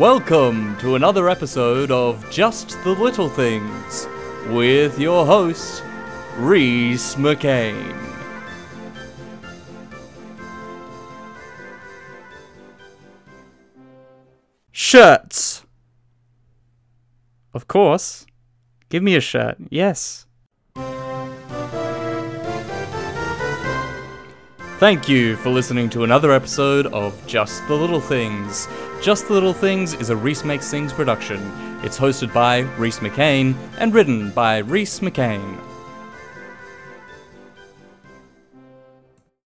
Welcome to another episode of Just the Little Things with your host, Rhys McCain. Shirts! Of course. Give me a shirt. Yes. Thank you for listening to another episode of Just the Little Things. Just the Little Things is a Rhys Makes Things production. It's hosted by Rhys McCain and written by Rhys McCain.